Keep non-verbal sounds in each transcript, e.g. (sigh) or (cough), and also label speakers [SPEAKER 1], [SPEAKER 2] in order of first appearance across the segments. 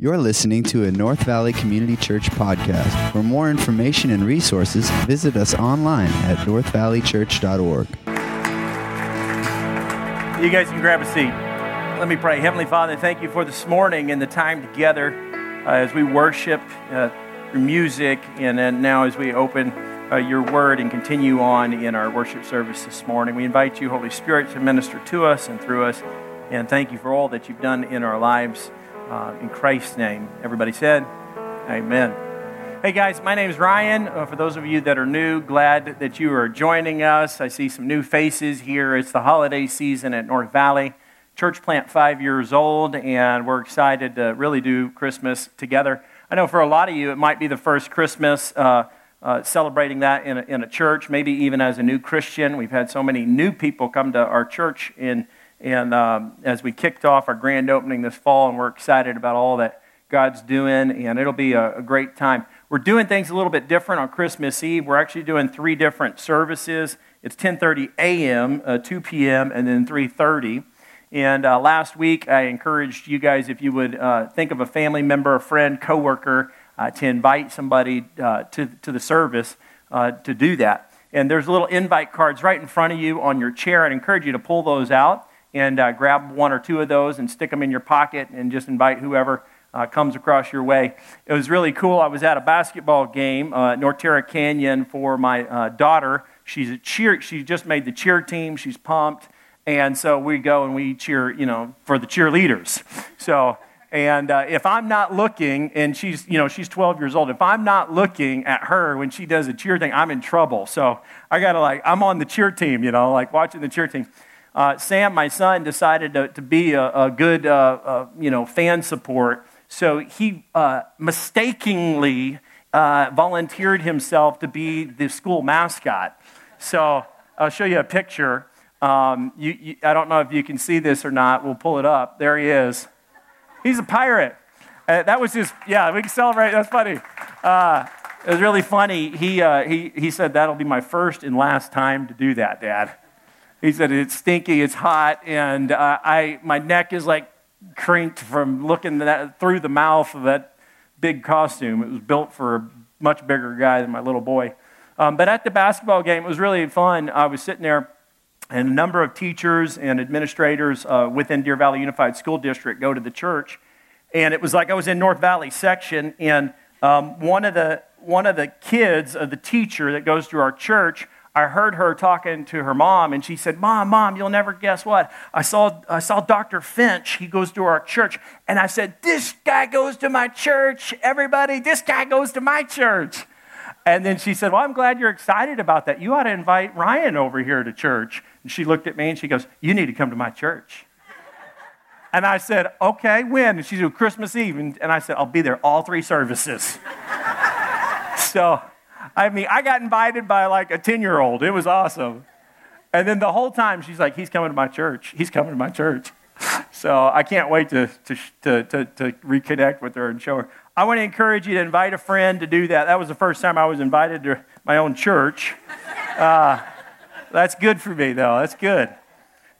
[SPEAKER 1] You're listening to a North Valley Community Church podcast. For more information and resources, visit us online at northvalleychurch.org.
[SPEAKER 2] You guys can grab a seat. Let me pray. Heavenly Father, thank you for this morning and the time together uh, as we worship uh, through music and then now as we open uh, your word and continue on in our worship service this morning. We invite you, Holy Spirit, to minister to us and through us. And thank you for all that you've done in our lives. Uh, in Christ's name. Everybody said, Amen. Hey guys, my name is Ryan. Uh, for those of you that are new, glad that you are joining us. I see some new faces here. It's the holiday season at North Valley. Church plant five years old, and we're excited to really do Christmas together. I know for a lot of you, it might be the first Christmas uh, uh, celebrating that in a, in a church, maybe even as a new Christian. We've had so many new people come to our church in and um, as we kicked off our grand opening this fall, and we're excited about all that God's doing, and it'll be a, a great time. We're doing things a little bit different on Christmas Eve. We're actually doing three different services. It's 10:30 a.m., uh, 2 p.m., and then 3:30. And uh, last week, I encouraged you guys if you would uh, think of a family member, a friend, coworker, uh, to invite somebody uh, to to the service uh, to do that. And there's little invite cards right in front of you on your chair. I'd encourage you to pull those out and uh, grab one or two of those and stick them in your pocket and just invite whoever uh, comes across your way. It was really cool. I was at a basketball game, uh, North Terra Canyon, for my uh, daughter. She's a cheer. She just made the cheer team. She's pumped, and so we go and we cheer, you know, for the cheerleaders. So. And uh, if I'm not looking, and she's, you know, she's 12 years old, if I'm not looking at her when she does a cheer thing, I'm in trouble. So I got to like, I'm on the cheer team, you know, like watching the cheer team uh, Sam, my son, decided to, to be a, a good, uh, uh, you know, fan support. So he uh, mistakenly volunteered himself to be the school mascot. So I'll show you a picture. Um, you, you, I don't know if you can see this or not. We'll pull it up. There he is. He's a pirate. Uh, that was just, yeah, we can celebrate. That's funny. Uh, it was really funny. He, uh, he, he said, That'll be my first and last time to do that, Dad. He said, It's stinky, it's hot, and uh, I, my neck is like crinked from looking that, through the mouth of that big costume. It was built for a much bigger guy than my little boy. Um, but at the basketball game, it was really fun. I was sitting there, and a number of teachers and administrators uh, within Deer Valley Unified School District go to the church. And it was like I was in North Valley section, and um, one, of the, one of the kids of the teacher that goes to our church I heard her talking to her mom, and she said, Mom, Mom, you'll never guess what. I saw, I saw Dr. Finch. He goes to our church. And I said, This guy goes to my church. Everybody, this guy goes to my church. And then she said, Well, I'm glad you're excited about that. You ought to invite Ryan over here to church. And she looked at me and she goes, You need to come to my church. And I said, Okay, when? And she said, Christmas Eve. And, and I said, I'll be there all three services. (laughs) so, I mean, I got invited by like a 10 year old. It was awesome. And then the whole time she's like, he's coming to my church. He's coming to my church. (laughs) So I can't wait to, to, to, to, to reconnect with her and show her. I want to encourage you to invite a friend to do that. That was the first time I was invited to my own church. Uh, that's good for me, though. That's good.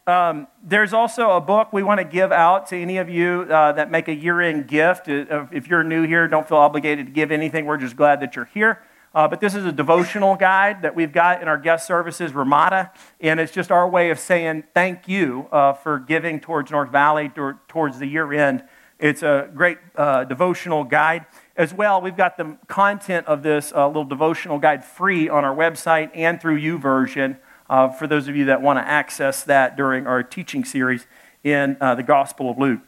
[SPEAKER 2] Um, there's also a book we want to give out to any of you uh, that make a year end gift. Uh, if you're new here, don't feel obligated to give anything. We're just glad that you're here. Uh, but this is a devotional guide that we've got in our guest services, Ramada, and it's just our way of saying thank you uh, for giving towards North Valley towards the year end. It's a great uh, devotional guide. As well, we've got the content of this uh, little devotional guide free on our website and through YouVersion uh, for those of you that want to access that during our teaching series in uh, the Gospel of Luke.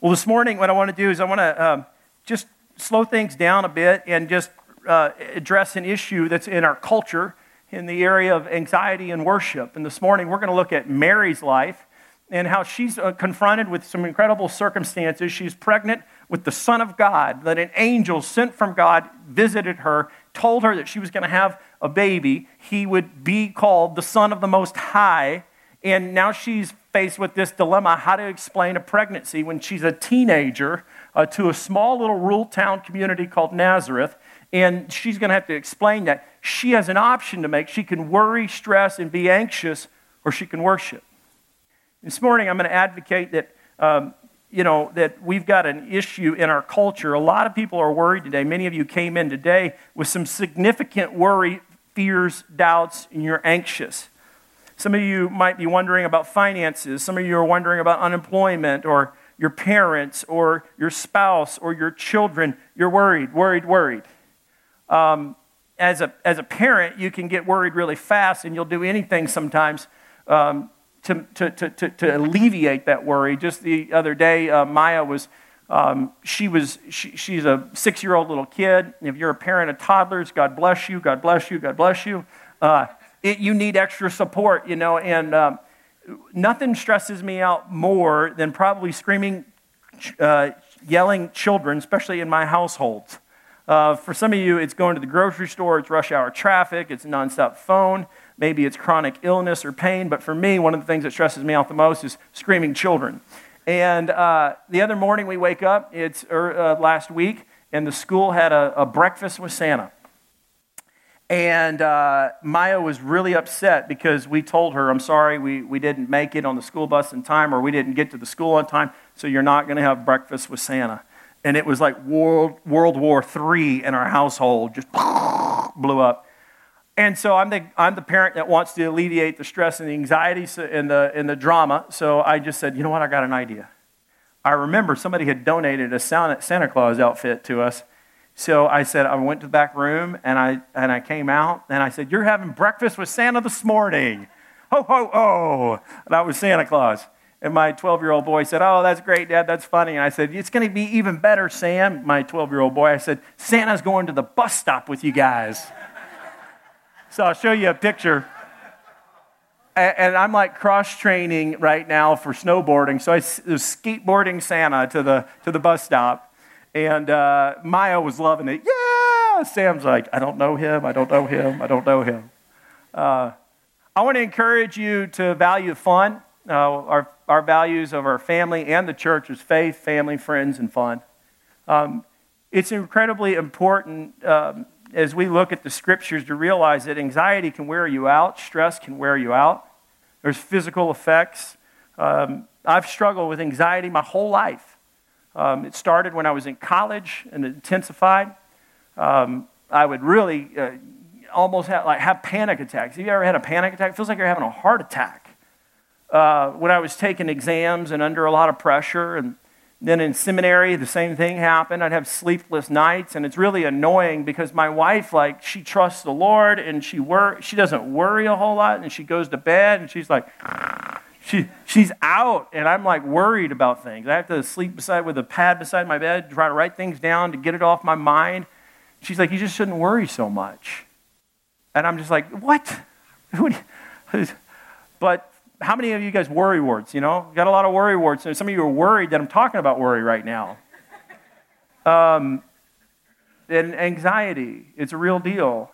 [SPEAKER 2] Well, this morning, what I want to do is I want to um, just slow things down a bit and just uh, address an issue that's in our culture in the area of anxiety and worship. And this morning, we're going to look at Mary's life and how she's uh, confronted with some incredible circumstances. She's pregnant with the Son of God, that an angel sent from God visited her, told her that she was going to have a baby. He would be called the Son of the Most High. And now she's faced with this dilemma how to explain a pregnancy when she's a teenager uh, to a small little rural town community called Nazareth. And she's going to have to explain that she has an option to make. She can worry, stress, and be anxious, or she can worship. This morning, I'm going to advocate that um, you know, that we've got an issue in our culture. A lot of people are worried today. Many of you came in today with some significant worry, fears, doubts, and you're anxious. Some of you might be wondering about finances. Some of you are wondering about unemployment or your parents or your spouse or your children. You're worried, worried, worried. Um, as, a, as a parent, you can get worried really fast and you'll do anything sometimes um, to, to, to, to, alleviate that worry. Just the other day, uh, Maya was, um, she was, she, she's a six year old little kid. If you're a parent of toddlers, God bless you, God bless you, God bless you. Uh, it, you need extra support, you know, and um, nothing stresses me out more than probably screaming, uh, yelling children, especially in my household. Uh, for some of you, it's going to the grocery store, it's rush hour traffic, it's nonstop phone. Maybe it's chronic illness or pain, but for me, one of the things that stresses me out the most is screaming children. And uh, the other morning we wake up, it's er, uh, last week, and the school had a, a breakfast with Santa. And uh, Maya was really upset because we told her, I'm sorry, we, we didn't make it on the school bus in time, or we didn't get to the school on time, so you're not going to have breakfast with Santa. And it was like World, World War III in our household, just (laughs) blew up. And so I'm the, I'm the parent that wants to alleviate the stress and the anxiety and the, and the drama. So I just said, you know what, I got an idea. I remember somebody had donated a Santa Claus outfit to us. So I said, I went to the back room and I, and I came out and I said, You're having breakfast with Santa this morning. Ho, ho, ho. That was Santa Claus. And my 12 year old boy said, Oh, that's great, Dad. That's funny. And I said, It's going to be even better, Sam. My 12 year old boy, I said, Santa's going to the bus stop with you guys. So I'll show you a picture. And I'm like cross training right now for snowboarding. So I was skateboarding Santa to the, to the bus stop. And uh, Maya was loving it. Yeah! Sam's like, I don't know him. I don't know him. I don't know him. Uh, I want to encourage you to value fun. Uh, our, our values of our family and the church is faith, family, friends, and fun. Um, it's incredibly important um, as we look at the scriptures to realize that anxiety can wear you out, stress can wear you out. There's physical effects. Um, I've struggled with anxiety my whole life. Um, it started when I was in college and it intensified. Um, I would really uh, almost have, like, have panic attacks. Have you ever had a panic attack? It feels like you're having a heart attack. Uh, when I was taking exams and under a lot of pressure and then in seminary, the same thing happened. I'd have sleepless nights, and it's really annoying because my wife, like, she trusts the Lord and she wor- she doesn't worry a whole lot, and she goes to bed and she's like, (sighs) she, she's out, and I'm like worried about things. I have to sleep beside with a pad beside my bed, try to write things down to get it off my mind. She's like, you just shouldn't worry so much, and I'm just like, what? (laughs) (laughs) but how many of you guys worry wards? You know, got a lot of worry wards. some of you are worried that I'm talking about worry right now. Um, and anxiety, it's a real deal.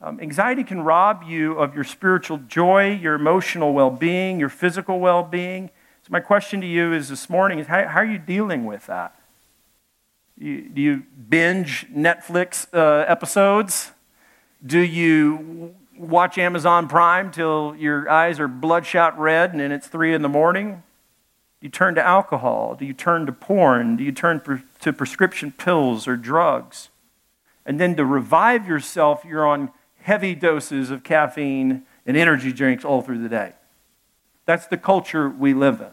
[SPEAKER 2] Um, anxiety can rob you of your spiritual joy, your emotional well being, your physical well being. So, my question to you is this morning is how, how are you dealing with that? You, do you binge Netflix uh, episodes? Do you watch Amazon Prime till your eyes are bloodshot red and it's three in the morning? Do you turn to alcohol? Do you turn to porn? Do you turn to prescription pills or drugs? And then to revive yourself, you're on heavy doses of caffeine and energy drinks all through the day. That's the culture we live in.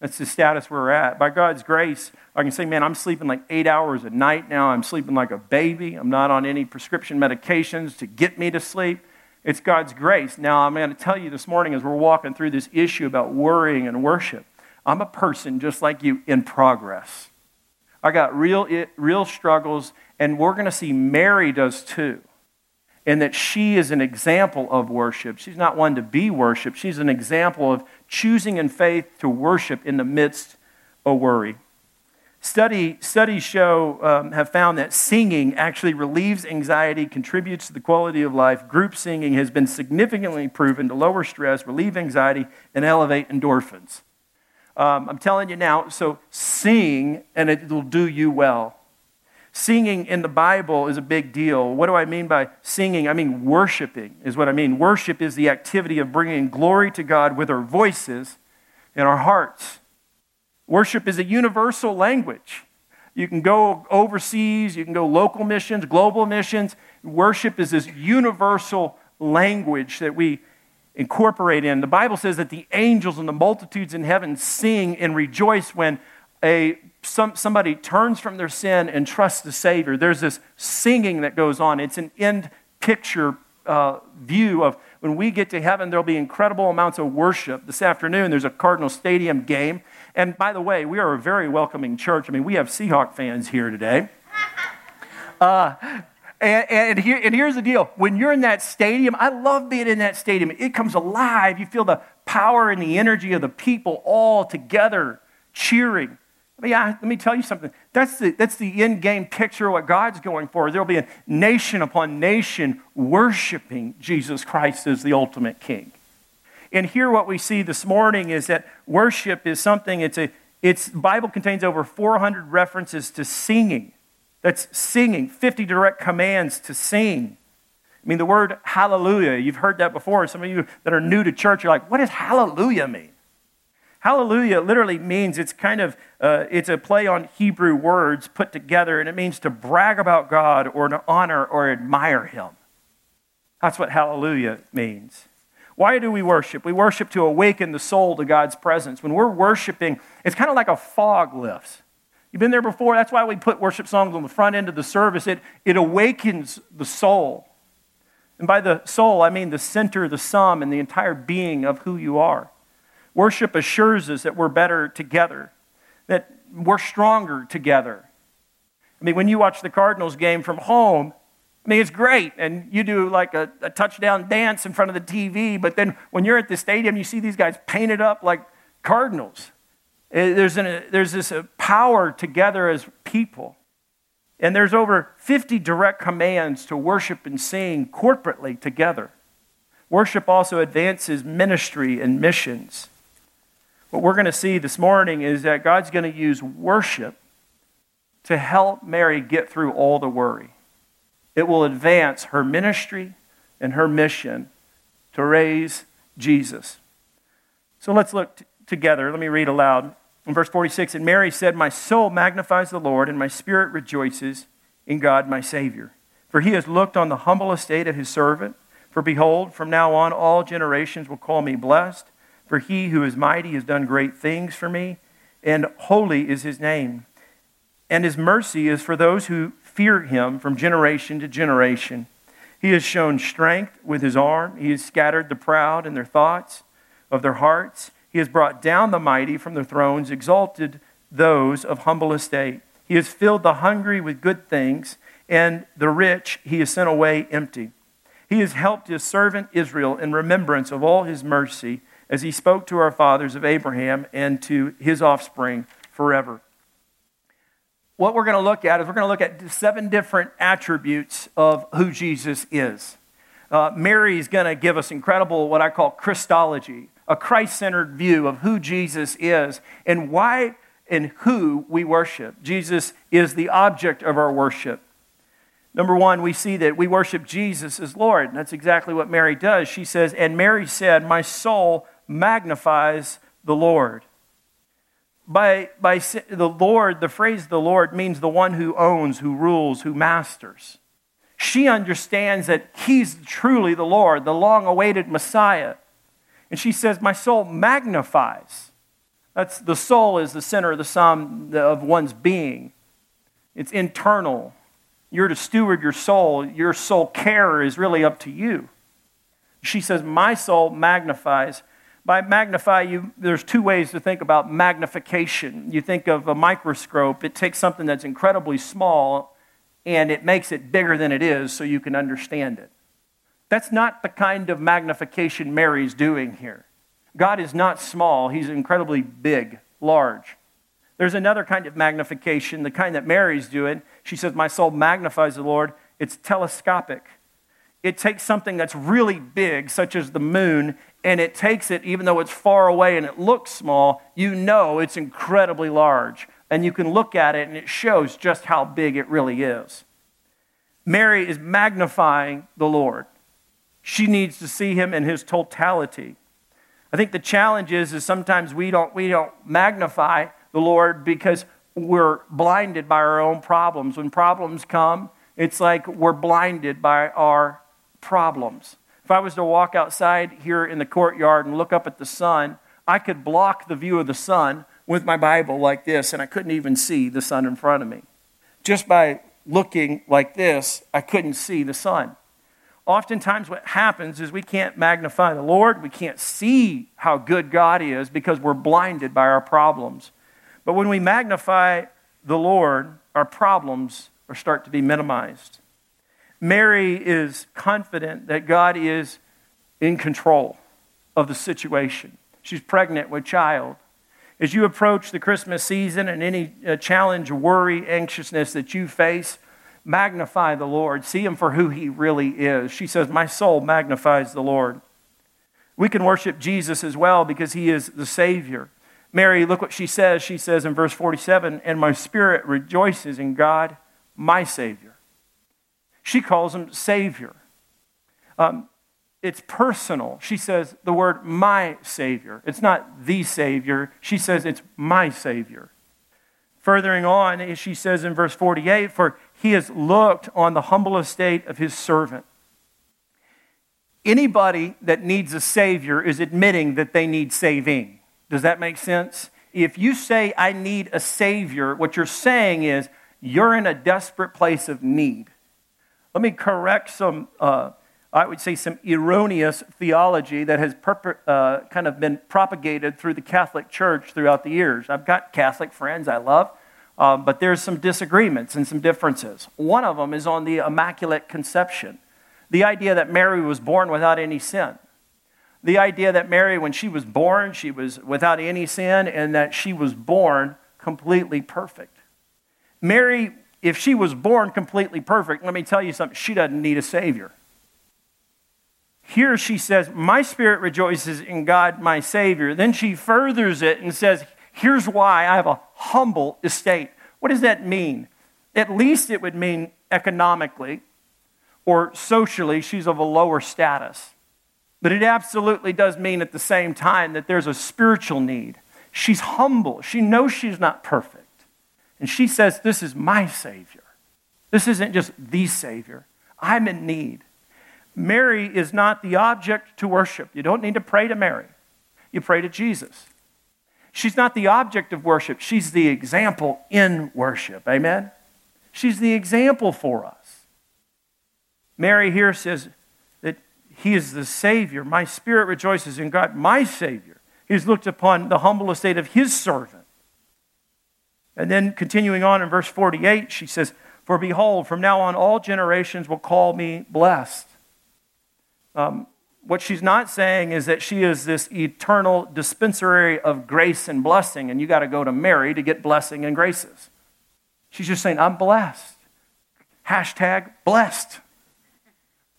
[SPEAKER 2] That's the status we're at. By God's grace, I can say, man, I'm sleeping like eight hours a night now. I'm sleeping like a baby. I'm not on any prescription medications to get me to sleep. It's God's grace. Now, I'm going to tell you this morning as we're walking through this issue about worrying and worship, I'm a person just like you in progress. I got real, real struggles, and we're going to see Mary does too and that she is an example of worship. She's not one to be worshiped, she's an example of choosing in faith to worship in the midst of worry. Study, studies show, um, have found that singing actually relieves anxiety, contributes to the quality of life. Group singing has been significantly proven to lower stress, relieve anxiety, and elevate endorphins. Um, I'm telling you now, so sing and it will do you well. Singing in the Bible is a big deal. What do I mean by singing? I mean worshiping, is what I mean. Worship is the activity of bringing glory to God with our voices and our hearts. Worship is a universal language. You can go overseas, you can go local missions, global missions. Worship is this universal language that we incorporate in. The Bible says that the angels and the multitudes in heaven sing and rejoice when a, some, somebody turns from their sin and trusts the Savior. There's this singing that goes on. It's an end picture uh, view of when we get to heaven, there'll be incredible amounts of worship. This afternoon, there's a Cardinal Stadium game. And by the way, we are a very welcoming church. I mean, we have Seahawk fans here today. Uh, and, and, here, and here's the deal when you're in that stadium, I love being in that stadium. It comes alive. You feel the power and the energy of the people all together cheering. Mean, let me tell you something. That's the, that's the end game picture of what God's going for. There'll be a nation upon nation worshiping Jesus Christ as the ultimate king. And here, what we see this morning is that worship is something, it's a, it's, Bible contains over 400 references to singing. That's singing, 50 direct commands to sing. I mean, the word hallelujah, you've heard that before. Some of you that are new to church, you're like, what does hallelujah mean? Hallelujah literally means it's kind of, uh, it's a play on Hebrew words put together, and it means to brag about God or to honor or admire Him. That's what hallelujah means. Why do we worship? We worship to awaken the soul to God's presence. When we're worshiping, it's kind of like a fog lifts. You've been there before? That's why we put worship songs on the front end of the service. It, it awakens the soul. And by the soul, I mean the center, the sum, and the entire being of who you are. Worship assures us that we're better together, that we're stronger together. I mean, when you watch the Cardinals game from home, I mean, it's great, and you do like a, a, touchdown dance in front of the TV, but then when you're at the stadium, you see these guys painted up like cardinals. Eh, there's, an, there's this uh, power together as people. And there's over 50 direct commands to worship and sing corporately together. Worship also advances ministry and missions. What we're going to see this morning is that God's going to use worship to help Mary get through all the worry. It will advance her ministry and her mission to raise Jesus. So let's look t- together. Let me read aloud. In verse 46, and Mary said, My soul magnifies the Lord, and my spirit rejoices in God my Savior. For he has looked on the humble estate of his servant. For behold, from now on all generations will call me blessed. For he who is mighty has done great things for me, and holy is his name. And his mercy is for those who fear him from generation to generation. He has shown strength with his arm. He has scattered the proud in their thoughts of their hearts. He has brought down the mighty from their thrones, exalted those of humble estate. He has filled the hungry with good things, and the rich he has sent away empty. He has helped his servant Israel in remembrance of all his mercy, as he spoke to our fathers of Abraham and to his offspring forever what we're going to look at is we're going to look at seven different attributes of who Jesus is. Uh, Mary is going to give us incredible, what I call Christology, a Christ centered view of who Jesus is and why and who we worship. Jesus is the object of our worship. Number one, we see that we worship Jesus as Lord. And that's exactly what Mary does. She says, And Mary said, My soul magnifies the Lord by, by the Lord, the phrase the Lord means the one who owns, who rules, who masters. She understands that he's truly the Lord, the long awaited Messiah. And she says, My soul magnifies. That's the soul is the center of the sum of one's being. It's internal. You're to steward your soul. Your soul care is really up to you. She says, My soul magnifies by magnify, you, there's two ways to think about magnification. You think of a microscope, it takes something that's incredibly small and it makes it bigger than it is so you can understand it. That's not the kind of magnification Mary's doing here. God is not small, He's incredibly big, large. There's another kind of magnification, the kind that Mary's doing. She says, My soul magnifies the Lord. It's telescopic. It takes something that's really big, such as the moon, and it takes it, even though it's far away and it looks small, you know it's incredibly large. And you can look at it and it shows just how big it really is. Mary is magnifying the Lord. She needs to see him in his totality. I think the challenge is, is sometimes we don't, we don't magnify, the Lord because we're blinded by our own problems. When problems come, it's like we're blinded by our problems. If I was to walk outside here in the courtyard and look up at the sun, I could block the view of the sun with my Bible like this, and I couldn't even see the sun in front of me. Just by looking like this, I couldn't see the sun. Oftentimes, what happens is we can't magnify the Lord. We can't see how good God is because we're blinded by our problems. But when we magnify the Lord, our problems start to be minimized. Mary is confident that God is in control of the situation. She's pregnant with child. As you approach the Christmas season and any uh, challenge, worry, anxiousness that you face, magnify the Lord. See him for who he really is. She says, My soul magnifies the Lord. We can worship Jesus as well because he is the Savior. Mary, look what she says. She says in verse 47 And my spirit rejoices in God, my Savior. She calls him Savior. Um, it's personal. She says the word my Savior. It's not the Savior. She says it's my Savior. Furthering on, she says in verse 48 For he has looked on the humble estate of his servant. Anybody that needs a Savior is admitting that they need saving. Does that make sense? If you say, I need a Savior, what you're saying is, you're in a desperate place of need. Let me correct some, uh, I would say, some erroneous theology that has uh, kind of been propagated through the Catholic Church throughout the years. I've got Catholic friends I love, um, but there's some disagreements and some differences. One of them is on the Immaculate Conception, the idea that Mary was born without any sin. The idea that Mary, when she was born, she was without any sin and that she was born completely perfect. Mary, if she was born completely perfect, let me tell you something, she doesn't need a Savior. Here she says, My spirit rejoices in God, my Savior. Then she furthers it and says, Here's why I have a humble estate. What does that mean? At least it would mean economically or socially, she's of a lower status. But it absolutely does mean at the same time that there's a spiritual need. She's humble. She knows she's not perfect. And she says, This is my Savior. This isn't just the Savior. I'm in need. Mary is not the object to worship. You don't need to pray to Mary, you pray to Jesus. She's not the object of worship, she's the example in worship. Amen? She's the example for us. Mary here says, that he is the Savior. My spirit rejoices in God, my Savior. He's looked upon the humble estate of his servant. And then continuing on in verse 48, she says, For behold, from now on all generations will call me blessed. Um, what she's not saying is that she is this eternal dispensary of grace and blessing, and you got to go to Mary to get blessing and graces. She's just saying, I'm blessed. Hashtag blessed.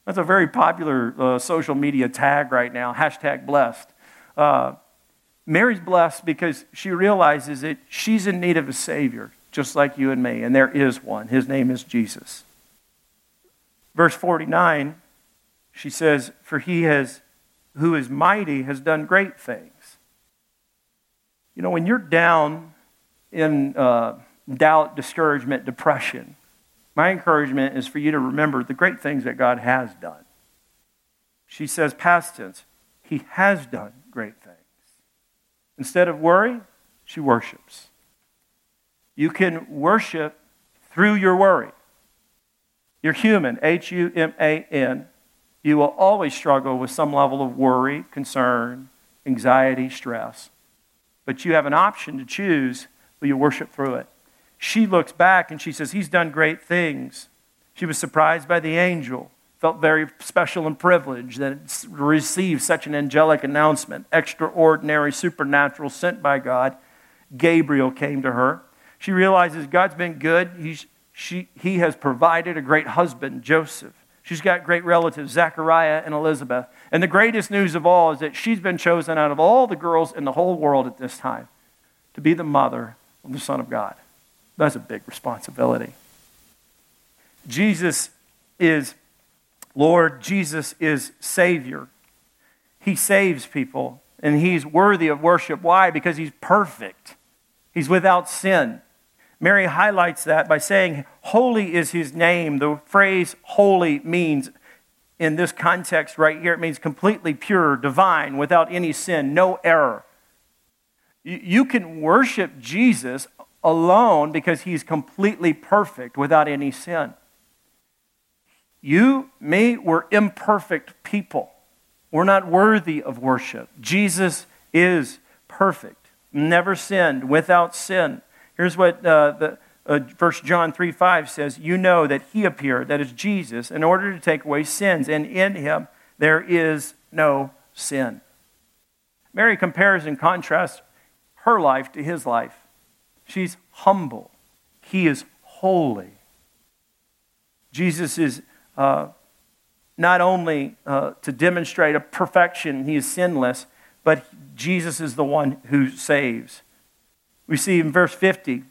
[SPEAKER 2] That's a very popular uh, social media tag right now, hashtag blessed. Uh, Mary's blessed because she realizes that she's in need of a Savior, just like you and me, and there is one. His name is Jesus. Verse 49, she says, For he has, who is mighty has done great things. You know, when you're down in uh, doubt, discouragement, depression, my encouragement is for you to remember the great things that God has done. She says, past tense, He has done. Instead of worry, she worships. You can worship through your worry. You're human, H U M A N. You will always struggle with some level of worry, concern, anxiety, stress. But you have an option to choose, will you worship through it? she looks back and she says, He's done great things. She was surprised by the angel, felt very special and privileged that it received such an angelic announcement, extraordinary, supernatural, sent by God. Gabriel came to her. She realizes God's been good. He's, she, he has provided a great husband, Joseph. She's got great relatives, Zachariah and Elizabeth. And the greatest news of all is that she's been chosen out of all the girls in the whole world at this time to be the mother of the Son of God. That's a big responsibility. Jesus is Lord, Jesus is Savior. He saves people, and He's worthy of worship. Why? Because He's perfect. He's without sin. Mary highlights that by saying, Holy is his name. The phrase holy means, in this context right here, it means completely pure, divine, without any sin, no error. You can worship Jesus alone because he's completely perfect without any sin. You, me, we're imperfect people. We're not worthy of worship. Jesus is perfect, never sinned, without sin. Here's what uh, the uh, 1 John 3 5 says You know that he appeared, that is Jesus, in order to take away sins, and in him there is no sin. Mary compares and contrasts her life to his life. She's humble, he is holy. Jesus is uh, not only uh, to demonstrate a perfection, he is sinless, but Jesus is the one who saves. We see in verse 50,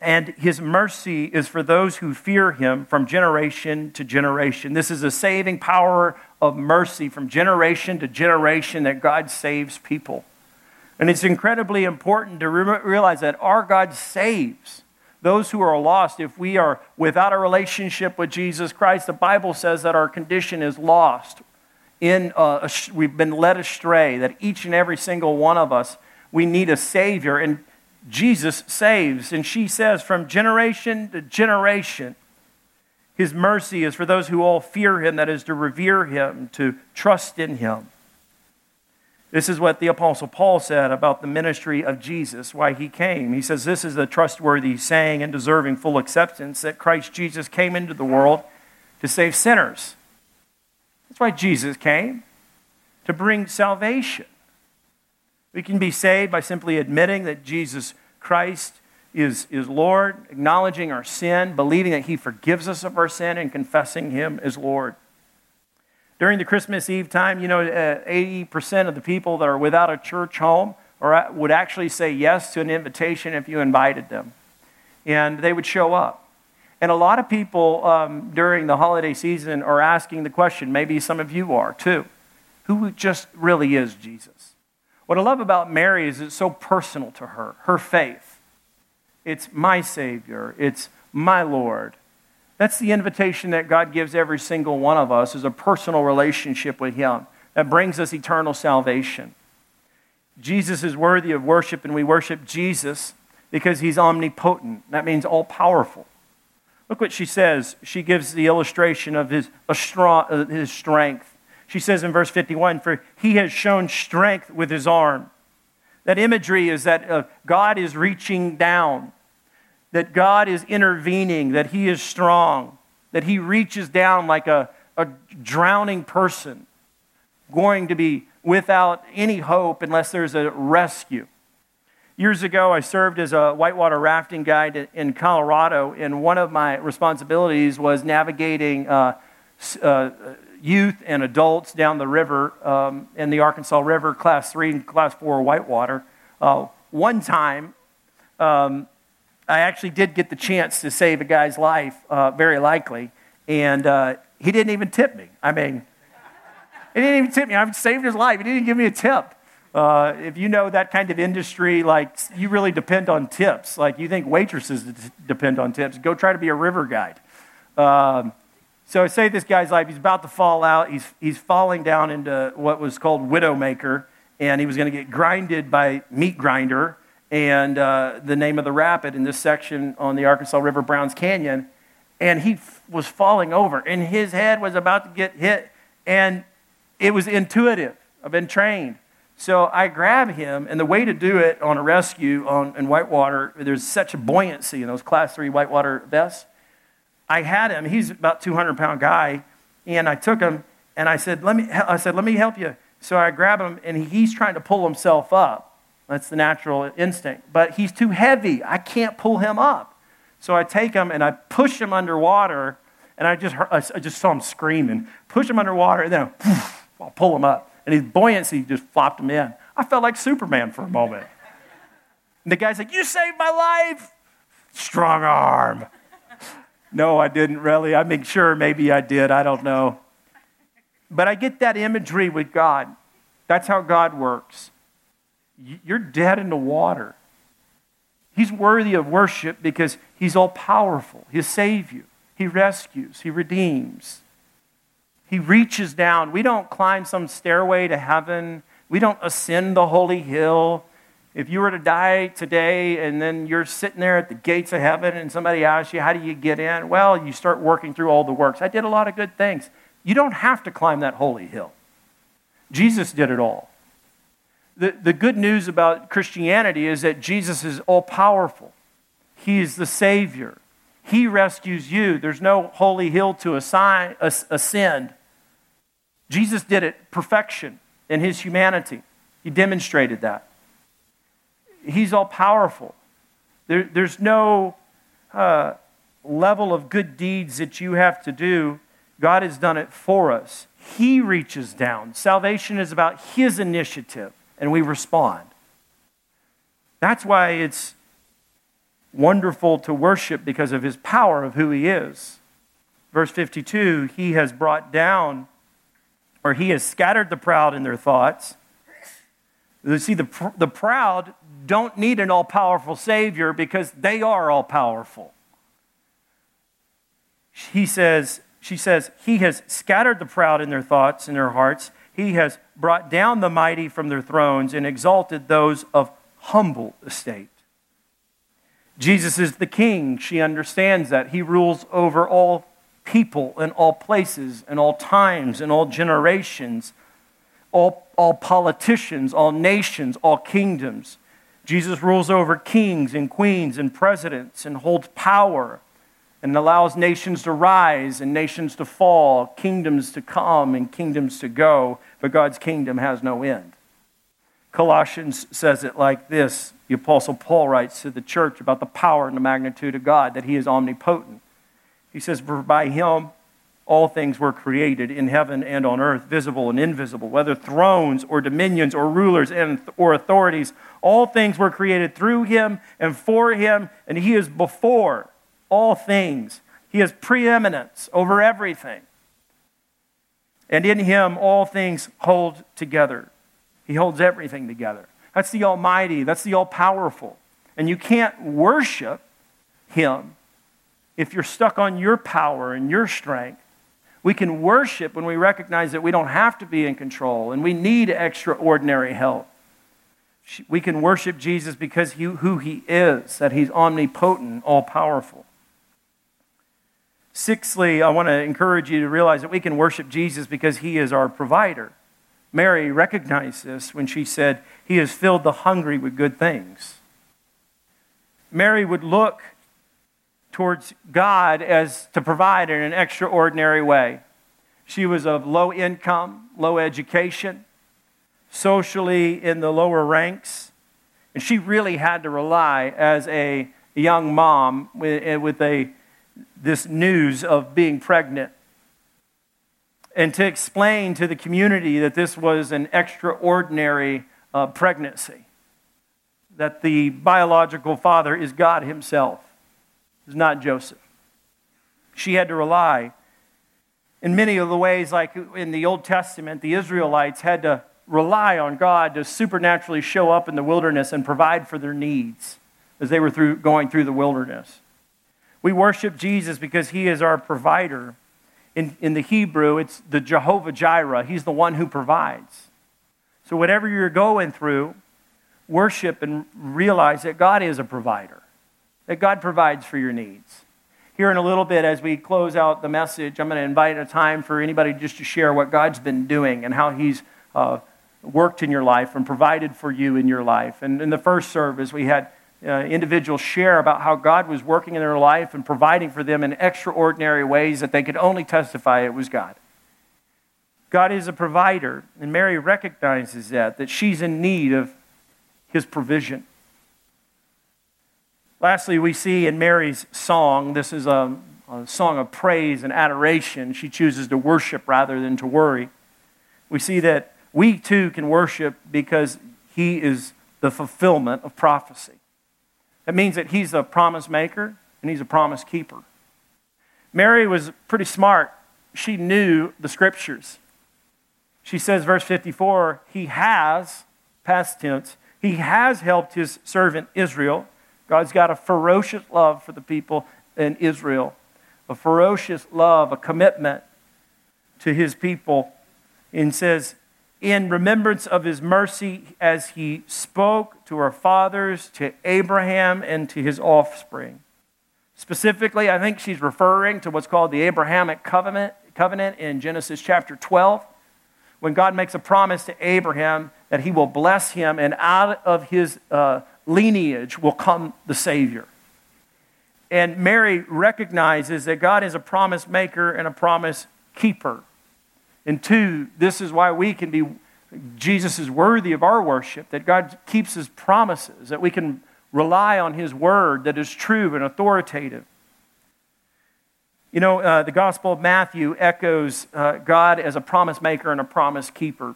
[SPEAKER 2] and his mercy is for those who fear him from generation to generation. This is a saving power of mercy from generation to generation that God saves people. And it's incredibly important to re- realize that our God saves those who are lost. If we are without a relationship with Jesus Christ, the Bible says that our condition is lost. In, uh, we've been led astray, that each and every single one of us, we need a Savior. And Jesus saves. And she says, from generation to generation, his mercy is for those who all fear him, that is, to revere him, to trust in him. This is what the Apostle Paul said about the ministry of Jesus, why he came. He says, This is a trustworthy saying and deserving full acceptance that Christ Jesus came into the world to save sinners. That's why Jesus came, to bring salvation. We can be saved by simply admitting that Jesus Christ is, is Lord, acknowledging our sin, believing that he forgives us of our sin, and confessing him as Lord. During the Christmas Eve time, you know, uh, 80% of the people that are without a church home or would actually say yes to an invitation if you invited them. And they would show up. And a lot of people um, during the holiday season are asking the question, maybe some of you are too, who just really is Jesus? What I love about Mary is it's so personal to her, her faith. It's my Savior, it's my Lord. That's the invitation that God gives every single one of us is a personal relationship with Him that brings us eternal salvation. Jesus is worthy of worship, and we worship Jesus because He's omnipotent. That means all powerful. Look what she says. She gives the illustration of his, uh, his strength. She says in verse 51 For He has shown strength with His arm. That imagery is that uh, God is reaching down that God is intervening, that He is strong, that He reaches down like a, a drowning person, going to be without any hope unless there's a rescue. Years ago, I served as a whitewater rafting guide in Colorado, and one of my responsibilities was navigating uh, uh, youth and adults down the river um, in the Arkansas River, class three and class four whitewater. Uh, one time, um, I actually did get the chance to save a guy's life, uh, very likely, and uh, he didn't even tip me. I mean, he didn't even tip me. I saved his life. He didn't give me a tip. Uh, if you know that kind of industry, like you really depend on tips. Like you think waitresses depend on tips, go try to be a river guide. Um, so I saved this guy's life. He's about to fall out. He's, he's falling down into what was called widowmaker, and he was going to get grinded by meat grinder and uh, the name of the rapid in this section on the Arkansas River, Browns Canyon. And he f- was falling over, and his head was about to get hit, and it was intuitive. I've been trained. So I grab him, and the way to do it on a rescue on, in whitewater, there's such a buoyancy in those class three whitewater vests. I had him, he's about 200 pound guy, and I took him and I said, let me, I said, let me help you. So I grab him, and he's trying to pull himself up. That's the natural instinct. But he's too heavy. I can't pull him up. So I take him and I push him underwater, and I just, I just saw him screaming. Push him underwater, and then (laughs) I'll pull him up. And his buoyancy just flopped him in. I felt like Superman for a moment. And the guy's like, You saved my life. Strong arm. No, I didn't really. I mean, sure, maybe I did. I don't know. But I get that imagery with God. That's how God works you're dead in the water. He's worthy of worship because he's all powerful. He saves you, he rescues, he redeems. He reaches down. We don't climb some stairway to heaven. We don't ascend the holy hill. If you were to die today and then you're sitting there at the gates of heaven and somebody asks you, How do you get in? Well, you start working through all the works. I did a lot of good things. You don't have to climb that holy hill. Jesus did it all. The, the good news about Christianity is that Jesus is all powerful, He is the Savior. He rescues you. There's no holy hill to assign, ascend. Jesus did it perfection in His humanity. He demonstrated that. He's all powerful. There, there's no uh, level of good deeds that you have to do. God has done it for us. He reaches down. Salvation is about His initiative and we respond. That's why it's wonderful to worship because of his power of who he is. Verse 52 He has brought down, or he has scattered the proud in their thoughts. You see, the, the proud don't need an all powerful Savior because they are all powerful. He says, she says, He has scattered the proud in their thoughts, in their hearts. He has brought down the mighty from their thrones and exalted those of humble estate. Jesus is the king. She understands that. He rules over all people and all places and all times and all generations, all, all politicians, all nations, all kingdoms. Jesus rules over kings and queens and presidents and holds power and allows nations to rise and nations to fall, kingdoms to come and kingdoms to go, but God's kingdom has no end. Colossians says it like this the Apostle Paul writes to the church about the power and the magnitude of God, that He is omnipotent. He says, For by Him all things were created in heaven and on earth, visible and invisible, whether thrones or dominions or rulers and, or authorities. All things were created through Him and for Him, and He is before all things. He has preeminence over everything. And in him, all things hold together. He holds everything together. That's the Almighty, that's the All Powerful. And you can't worship him if you're stuck on your power and your strength. We can worship when we recognize that we don't have to be in control and we need extraordinary help. We can worship Jesus because he, who he is, that he's omnipotent, all powerful. Sixthly, I want to encourage you to realize that we can worship Jesus because he is our provider. Mary recognized this when she said, He has filled the hungry with good things. Mary would look towards God as to provide in an extraordinary way. She was of low income, low education, socially in the lower ranks, and she really had to rely as a young mom with a this news of being pregnant and to explain to the community that this was an extraordinary uh, pregnancy, that the biological father is God Himself, is not Joseph. She had to rely in many of the ways, like in the Old Testament, the Israelites had to rely on God to supernaturally show up in the wilderness and provide for their needs as they were through, going through the wilderness. We worship Jesus because he is our provider. In, in the Hebrew, it's the Jehovah Jireh. He's the one who provides. So, whatever you're going through, worship and realize that God is a provider, that God provides for your needs. Here in a little bit, as we close out the message, I'm going to invite a time for anybody just to share what God's been doing and how He's uh, worked in your life and provided for you in your life. And in the first service, we had uh, individuals share about how God was working in their life and providing for them in extraordinary ways that they could only testify it was God. God is a provider, and Mary recognizes that, that she's in need of his provision. Lastly, we see in Mary's song, this is a, a song of praise and adoration. She chooses to worship rather than to worry. We see that we too can worship because he is the fulfillment of prophecy. That means that he's a promise maker and he's a promise keeper. Mary was pretty smart. She knew the scriptures. She says, verse 54, he has, past tense, he has helped his servant Israel God's got a ferocious love for the people in Israel, a ferocious love, a commitment to his people, and says, in remembrance of his mercy as he spoke to our fathers, to Abraham, and to his offspring. Specifically, I think she's referring to what's called the Abrahamic covenant, covenant in Genesis chapter 12, when God makes a promise to Abraham that he will bless him, and out of his uh, lineage will come the Savior. And Mary recognizes that God is a promise maker and a promise keeper. And two, this is why we can be, Jesus is worthy of our worship, that God keeps his promises, that we can rely on his word that is true and authoritative. You know, uh, the Gospel of Matthew echoes uh, God as a promise maker and a promise keeper.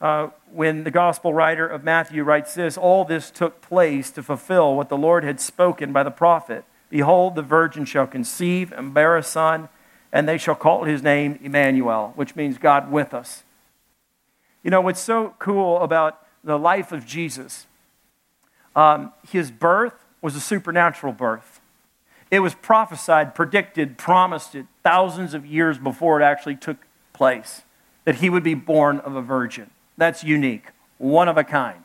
[SPEAKER 2] Uh, when the Gospel writer of Matthew writes this, all this took place to fulfill what the Lord had spoken by the prophet Behold, the virgin shall conceive and bear a son and they shall call his name Emmanuel, which means God with us. You know, what's so cool about the life of Jesus, um, his birth was a supernatural birth. It was prophesied, predicted, promised it thousands of years before it actually took place that he would be born of a virgin. That's unique, one of a kind.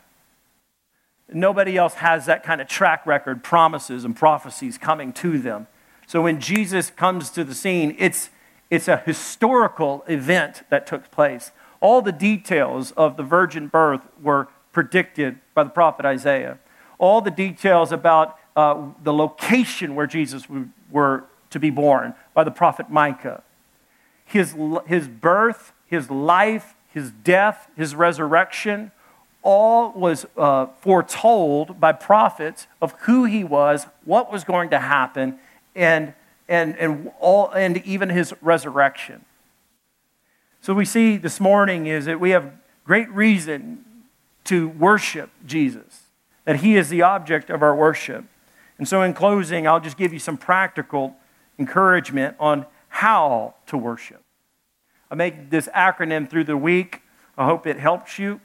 [SPEAKER 2] Nobody else has that kind of track record, promises and prophecies coming to them. So when Jesus comes to the scene, it's, it's a historical event that took place. All the details of the virgin birth were predicted by the prophet Isaiah. All the details about uh, the location where Jesus were to be born by the prophet Micah. His, his birth, his life, his death, his resurrection, all was uh, foretold by prophets of who he was, what was going to happen, and, and, and, all, and even his resurrection. So we see this morning is that we have great reason to worship Jesus, that he is the object of our worship. And so in closing, I'll just give you some practical encouragement on how to worship. I make this acronym through the week. I hope it helps you.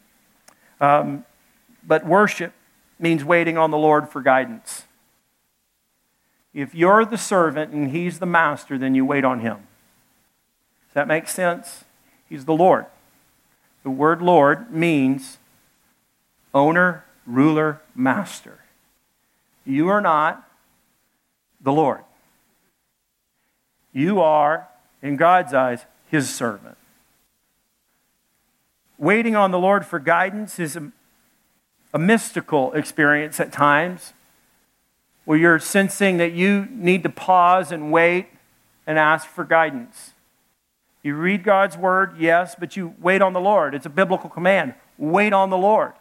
[SPEAKER 2] Um, but worship means waiting on the Lord for guidance. If you're the servant and he's the master, then you wait on him. Does that make sense? He's the Lord. The word Lord means owner, ruler, master. You are not the Lord. You are, in God's eyes, his servant. Waiting on the Lord for guidance is a, a mystical experience at times where you're sensing that you need to pause and wait and ask for guidance. You read God's word, yes, but you wait on the Lord. It's a biblical command. Wait on the Lord.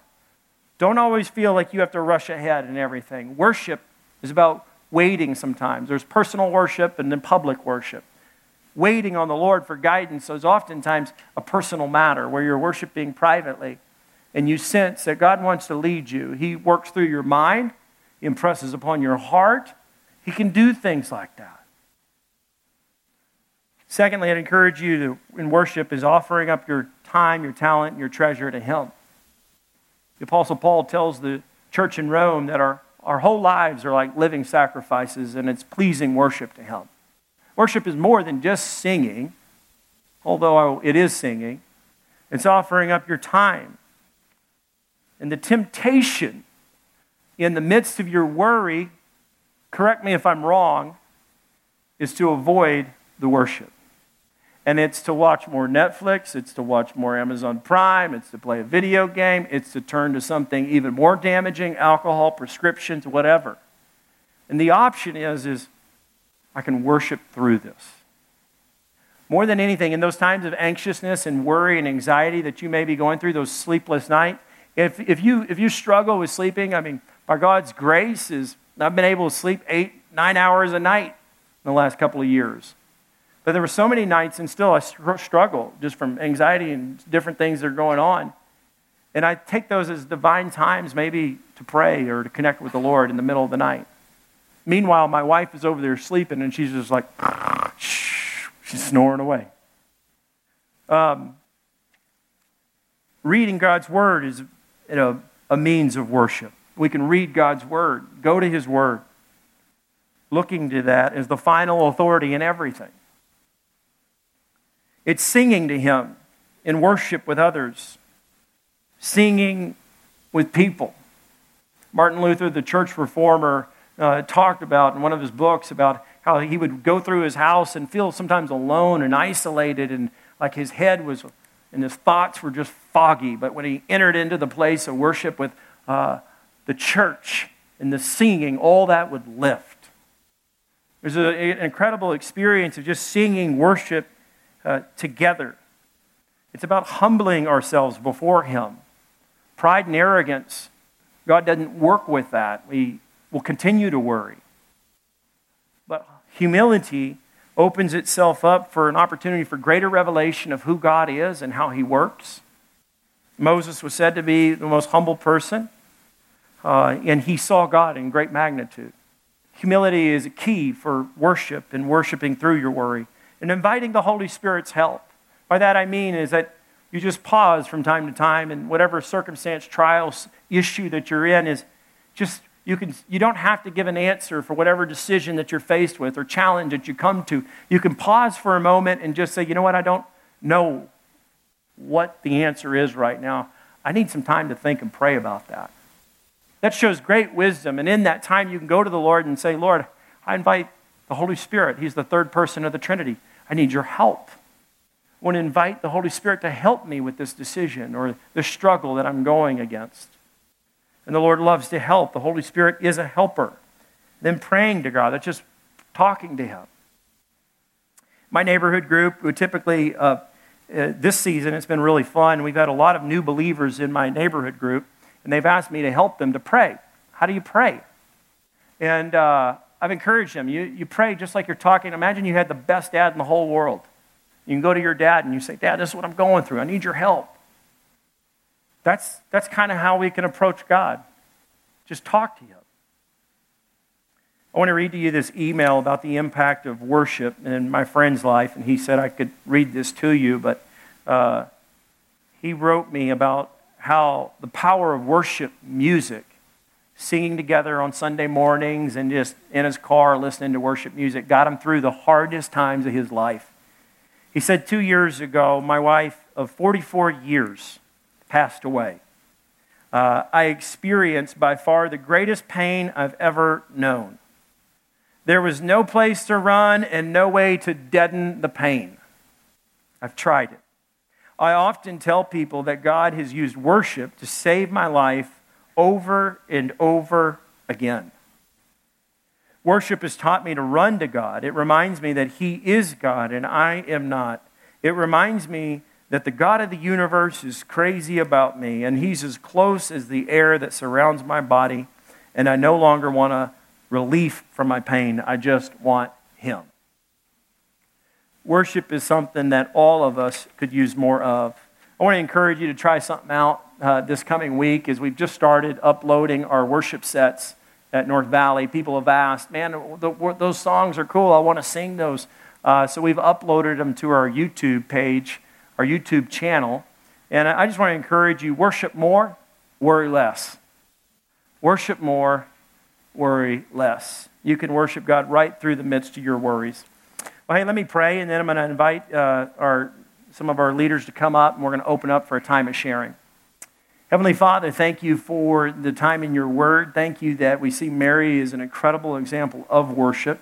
[SPEAKER 2] Don't always feel like you have to rush ahead and everything. Worship is about waiting sometimes. There's personal worship and then public worship. Waiting on the Lord for guidance is oftentimes a personal matter where you're worshiping privately and you sense that God wants to lead you. He works through your mind, impresses upon your heart. He can do things like that. Secondly, I'd encourage you to, in worship, is offering up your time, your talent, your treasure to Him. The Apostle Paul tells the church in Rome that our, our whole lives are like living sacrifices, and it's pleasing worship to Him. Worship is more than just singing, although it is singing, it's offering up your time. And the temptation in the midst of your worry, correct me if I'm wrong, is to avoid the worship. And it's to watch more Netflix, it's to watch more Amazon Prime, it's to play a video game, it's to turn to something even more damaging, alcohol, prescriptions, whatever. And the option is is I can worship through this. More than anything, in those times of anxiousness and worry and anxiety that you may be going through, those sleepless nights, if, if, you, if you struggle with sleeping, I mean, by God's grace, is I've been able to sleep eight, nine hours a night in the last couple of years. But there were so many nights, and still I struggle just from anxiety and different things that are going on. And I take those as divine times, maybe to pray or to connect with the Lord in the middle of the night. Meanwhile, my wife is over there sleeping, and she's just like, (sniffs) she's snoring away. Um, reading God's word is you know, a means of worship. We can read God's Word, go to His Word, looking to that as the final authority in everything. It's singing to Him in worship with others, singing with people. Martin Luther, the church reformer, uh, talked about in one of his books about how he would go through his house and feel sometimes alone and isolated and like his head was and his thoughts were just foggy. But when he entered into the place of worship with uh, the church and the singing, all that would lift. There's an incredible experience of just singing worship uh, together. It's about humbling ourselves before Him. Pride and arrogance, God doesn't work with that. We will continue to worry. But humility opens itself up for an opportunity for greater revelation of who God is and how He works. Moses was said to be the most humble person, uh, and he saw God in great magnitude. Humility is a key for worship and worshiping through your worry and inviting the Holy Spirit's help. By that I mean is that you just pause from time to time and whatever circumstance, trial, issue that you're in is just you, can, you don't have to give an answer for whatever decision that you're faced with or challenge that you come to. You can pause for a moment and just say, you know what, I don't know what the answer is right now. I need some time to think and pray about that. That shows great wisdom. And in that time, you can go to the Lord and say, Lord, I invite the Holy Spirit. He's the third person of the Trinity. I need your help. I want to invite the Holy Spirit to help me with this decision or the struggle that I'm going against. And the Lord loves to help. The Holy Spirit is a helper. Then praying to God, that's just talking to Him. My neighborhood group would typically, uh, uh, this season, it's been really fun. We've had a lot of new believers in my neighborhood group, and they've asked me to help them to pray. How do you pray? And uh, I've encouraged them. You, you pray just like you're talking. Imagine you had the best dad in the whole world. You can go to your dad and you say, Dad, this is what I'm going through. I need your help. That's, that's kind of how we can approach God. Just talk to Him. I want to read to you this email about the impact of worship in my friend's life, and he said I could read this to you, but uh, he wrote me about how the power of worship music, singing together on Sunday mornings and just in his car listening to worship music, got him through the hardest times of his life. He said two years ago, my wife of 44 years passed away. Uh, I experienced by far the greatest pain I've ever known. There was no place to run and no way to deaden the pain. I've tried it. I often tell people that God has used worship to save my life over and over again. Worship has taught me to run to God. It reminds me that He is God and I am not. It reminds me that the God of the universe is crazy about me and he's as close as the air that surrounds my body, and I no longer want a relief from my pain. I just want him. Worship is something that all of us could use more of. I want to encourage you to try something out uh, this coming week as we've just started uploading our worship sets at North Valley. People have asked, man, the, those songs are cool. I want to sing those. Uh, so we've uploaded them to our YouTube page our YouTube channel. And I just want to encourage you worship more, worry less. Worship more, worry less. You can worship God right through the midst of your worries. Well, hey, let me pray, and then I'm going to invite uh, our, some of our leaders to come up, and we're going to open up for a time of sharing. Heavenly Father, thank you for the time in your word. Thank you that we see Mary as an incredible example of worship.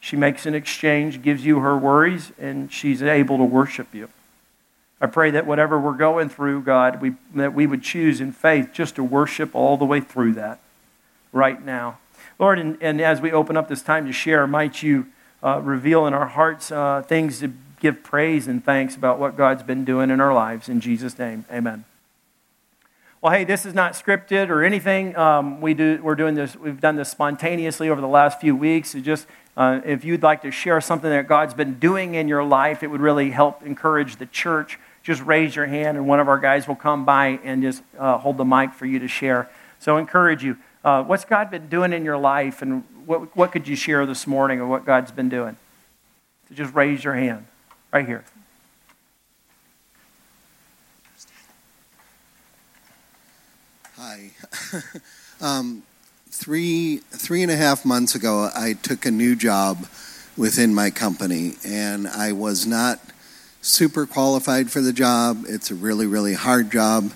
[SPEAKER 2] She makes an exchange, gives you her worries, and she's able to worship you. I pray that whatever we're going through, God, we, that we would choose in faith just to worship all the way through that right now. Lord, and, and as we open up this time to share, might you uh, reveal in our hearts uh, things to give praise and thanks about what God's been doing in our lives. In Jesus' name, amen. Well, hey, this is not scripted or anything. Um, we do, we're doing this, we've done this spontaneously over the last few weeks. It just uh, if you'd like to share something that God's been doing in your life, it would really help encourage the church just raise your hand and one of our guys will come by and just uh, hold the mic for you to share. So encourage you. Uh, what's God been doing in your life and what, what could you share this morning of what God's been doing? So just raise your hand right here.
[SPEAKER 3] Hi. (laughs) Um, three three and a half months ago, I took a new job within my company, and I was not super qualified for the job. It's a really really hard job,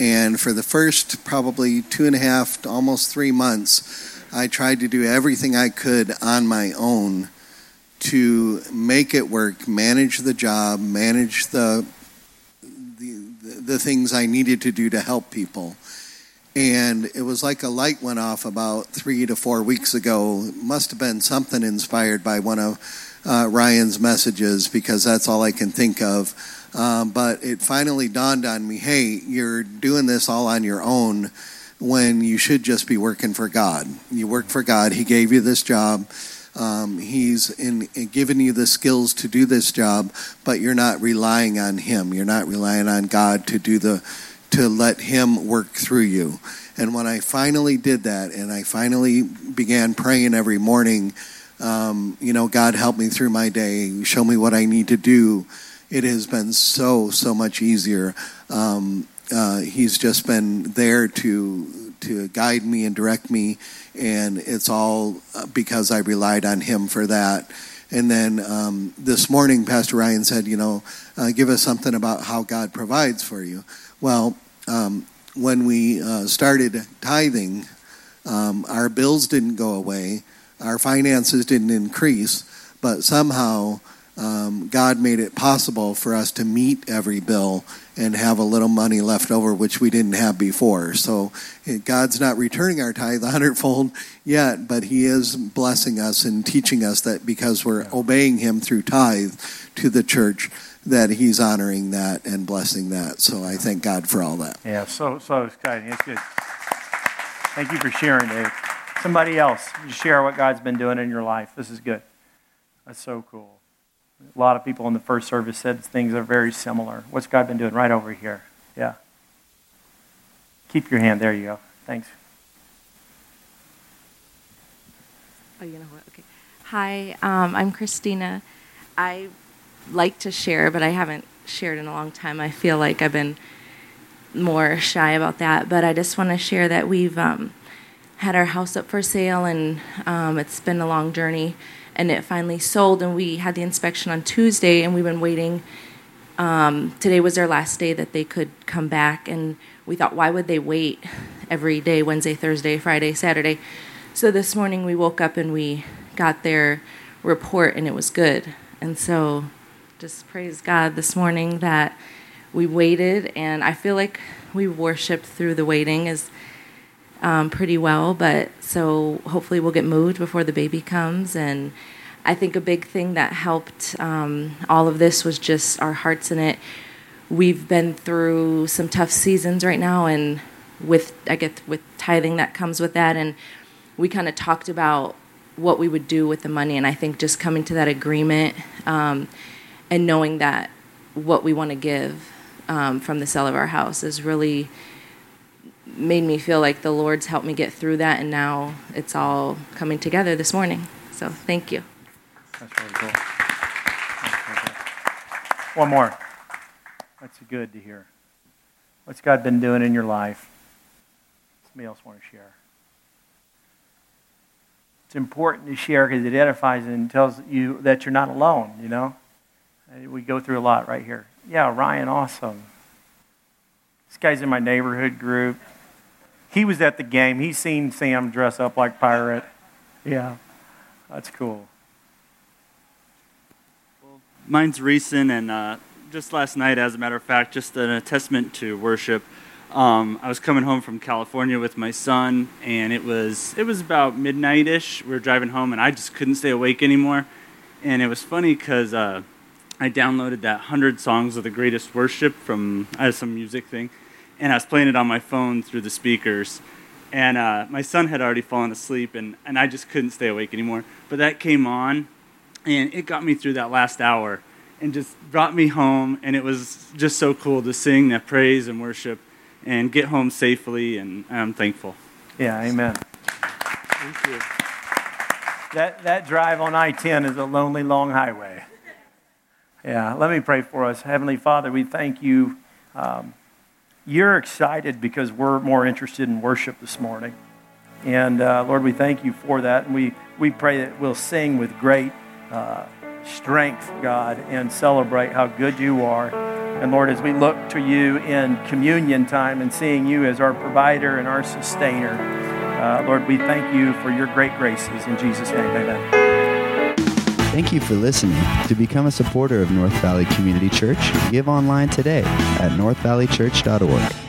[SPEAKER 3] and for the first probably two and a half, to almost three months, I tried to do everything I could on my own to make it work, manage the job, manage the the, the things I needed to do to help people. And it was like a light went off about three to four weeks ago. It must have been something inspired by one of uh, Ryan's messages because that's all I can think of. Um, but it finally dawned on me hey, you're doing this all on your own when you should just be working for God. You work for God, He gave you this job. Um, he's in, in given you the skills to do this job, but you're not relying on Him. You're not relying on God to do the to let Him work through you. And when I finally did that, and I finally began praying every morning, um, you know, God help me through my day, show me what I need to do. It has been so so much easier. Um, uh, he's just been there to to guide me and direct me, and it's all because I relied on him for that. And then um, this morning, Pastor Ryan said, you know, uh, give us something about how God provides for you. Well, um, when we uh, started tithing, um, our bills didn't go away, our finances didn't increase, but somehow um, God made it possible for us to meet every bill and have a little money left over, which we didn't have before. So God's not returning our tithe a hundredfold yet, but He is blessing us and teaching us that because we're obeying Him through tithe to the church, that He's honoring that and blessing that. So I thank God for all that.
[SPEAKER 2] Yeah, so so exciting. It's good. Thank you for sharing, Dave. Somebody else, share what God's been doing in your life. This is good. That's so cool. A lot of people in the first service said things are very similar. What's God been doing right over here? Yeah. Keep your hand. There you go. Thanks.
[SPEAKER 4] Oh, you know what? Okay. Hi, um, I'm Christina. I like to share, but I haven't shared in a long time. I feel like I've been more shy about that. But I just want to share that we've um, had our house up for sale, and um, it's been a long journey and it finally sold. And we had the inspection on Tuesday, and we've been waiting. Um, today was their last day that they could come back, and we thought, why would they wait every day Wednesday, Thursday, Friday, Saturday? So this morning we woke up and we got their report, and it was good. And so just praise God this morning that we waited, and I feel like we worshiped through the waiting is um, pretty well. But so hopefully we'll get moved before the baby comes. And I think a big thing that helped um, all of this was just our hearts in it. We've been through some tough seasons right now, and with I guess with tithing that comes with that, and we kind of talked about what we would do with the money, and I think just coming to that agreement um, and knowing that what we want to give um, from the sale of our house is really made me feel like the Lord's helped me get through that, and now it's all coming together this morning. So thank you.
[SPEAKER 2] That's really cool. One more. That's good to hear. What's God been doing in your life? Somebody else want to share? It's important to share because it edifies and tells you that you're not alone, you know? We go through a lot right here. Yeah, Ryan, awesome. This guy's in my neighborhood group. He was at the game. He's seen Sam dress up like pirate. Yeah, that's cool.
[SPEAKER 5] Well, mine's recent, and uh, just last night, as a matter of fact, just a testament to worship. Um, I was coming home from California with my son, and it was it was about midnight-ish. We were driving home, and I just couldn't stay awake anymore. And it was funny because uh, I downloaded that hundred songs of the greatest worship from uh, some music thing, and I was playing it on my phone through the speakers. And uh, my son had already fallen asleep, and, and I just couldn't stay awake anymore. But that came on, and it got me through that last hour and just brought me home. And it was just so cool to sing that praise and worship and get home safely, and I'm thankful.
[SPEAKER 2] Yeah, amen. Thank you. That, that drive on I 10 is a lonely, long highway. Yeah, let me pray for us. Heavenly Father, we thank you. Um, you're excited because we're more interested in worship this morning. And uh, Lord, we thank you for that. And we, we pray that we'll sing with great uh, strength, God, and celebrate how good you are. And Lord, as we look to you in communion time and seeing you as our provider and our sustainer, uh, Lord, we thank you for your great graces. In Jesus' name, amen.
[SPEAKER 1] Thank you for listening. To become a supporter of North Valley Community Church, give online today at northvalleychurch.org.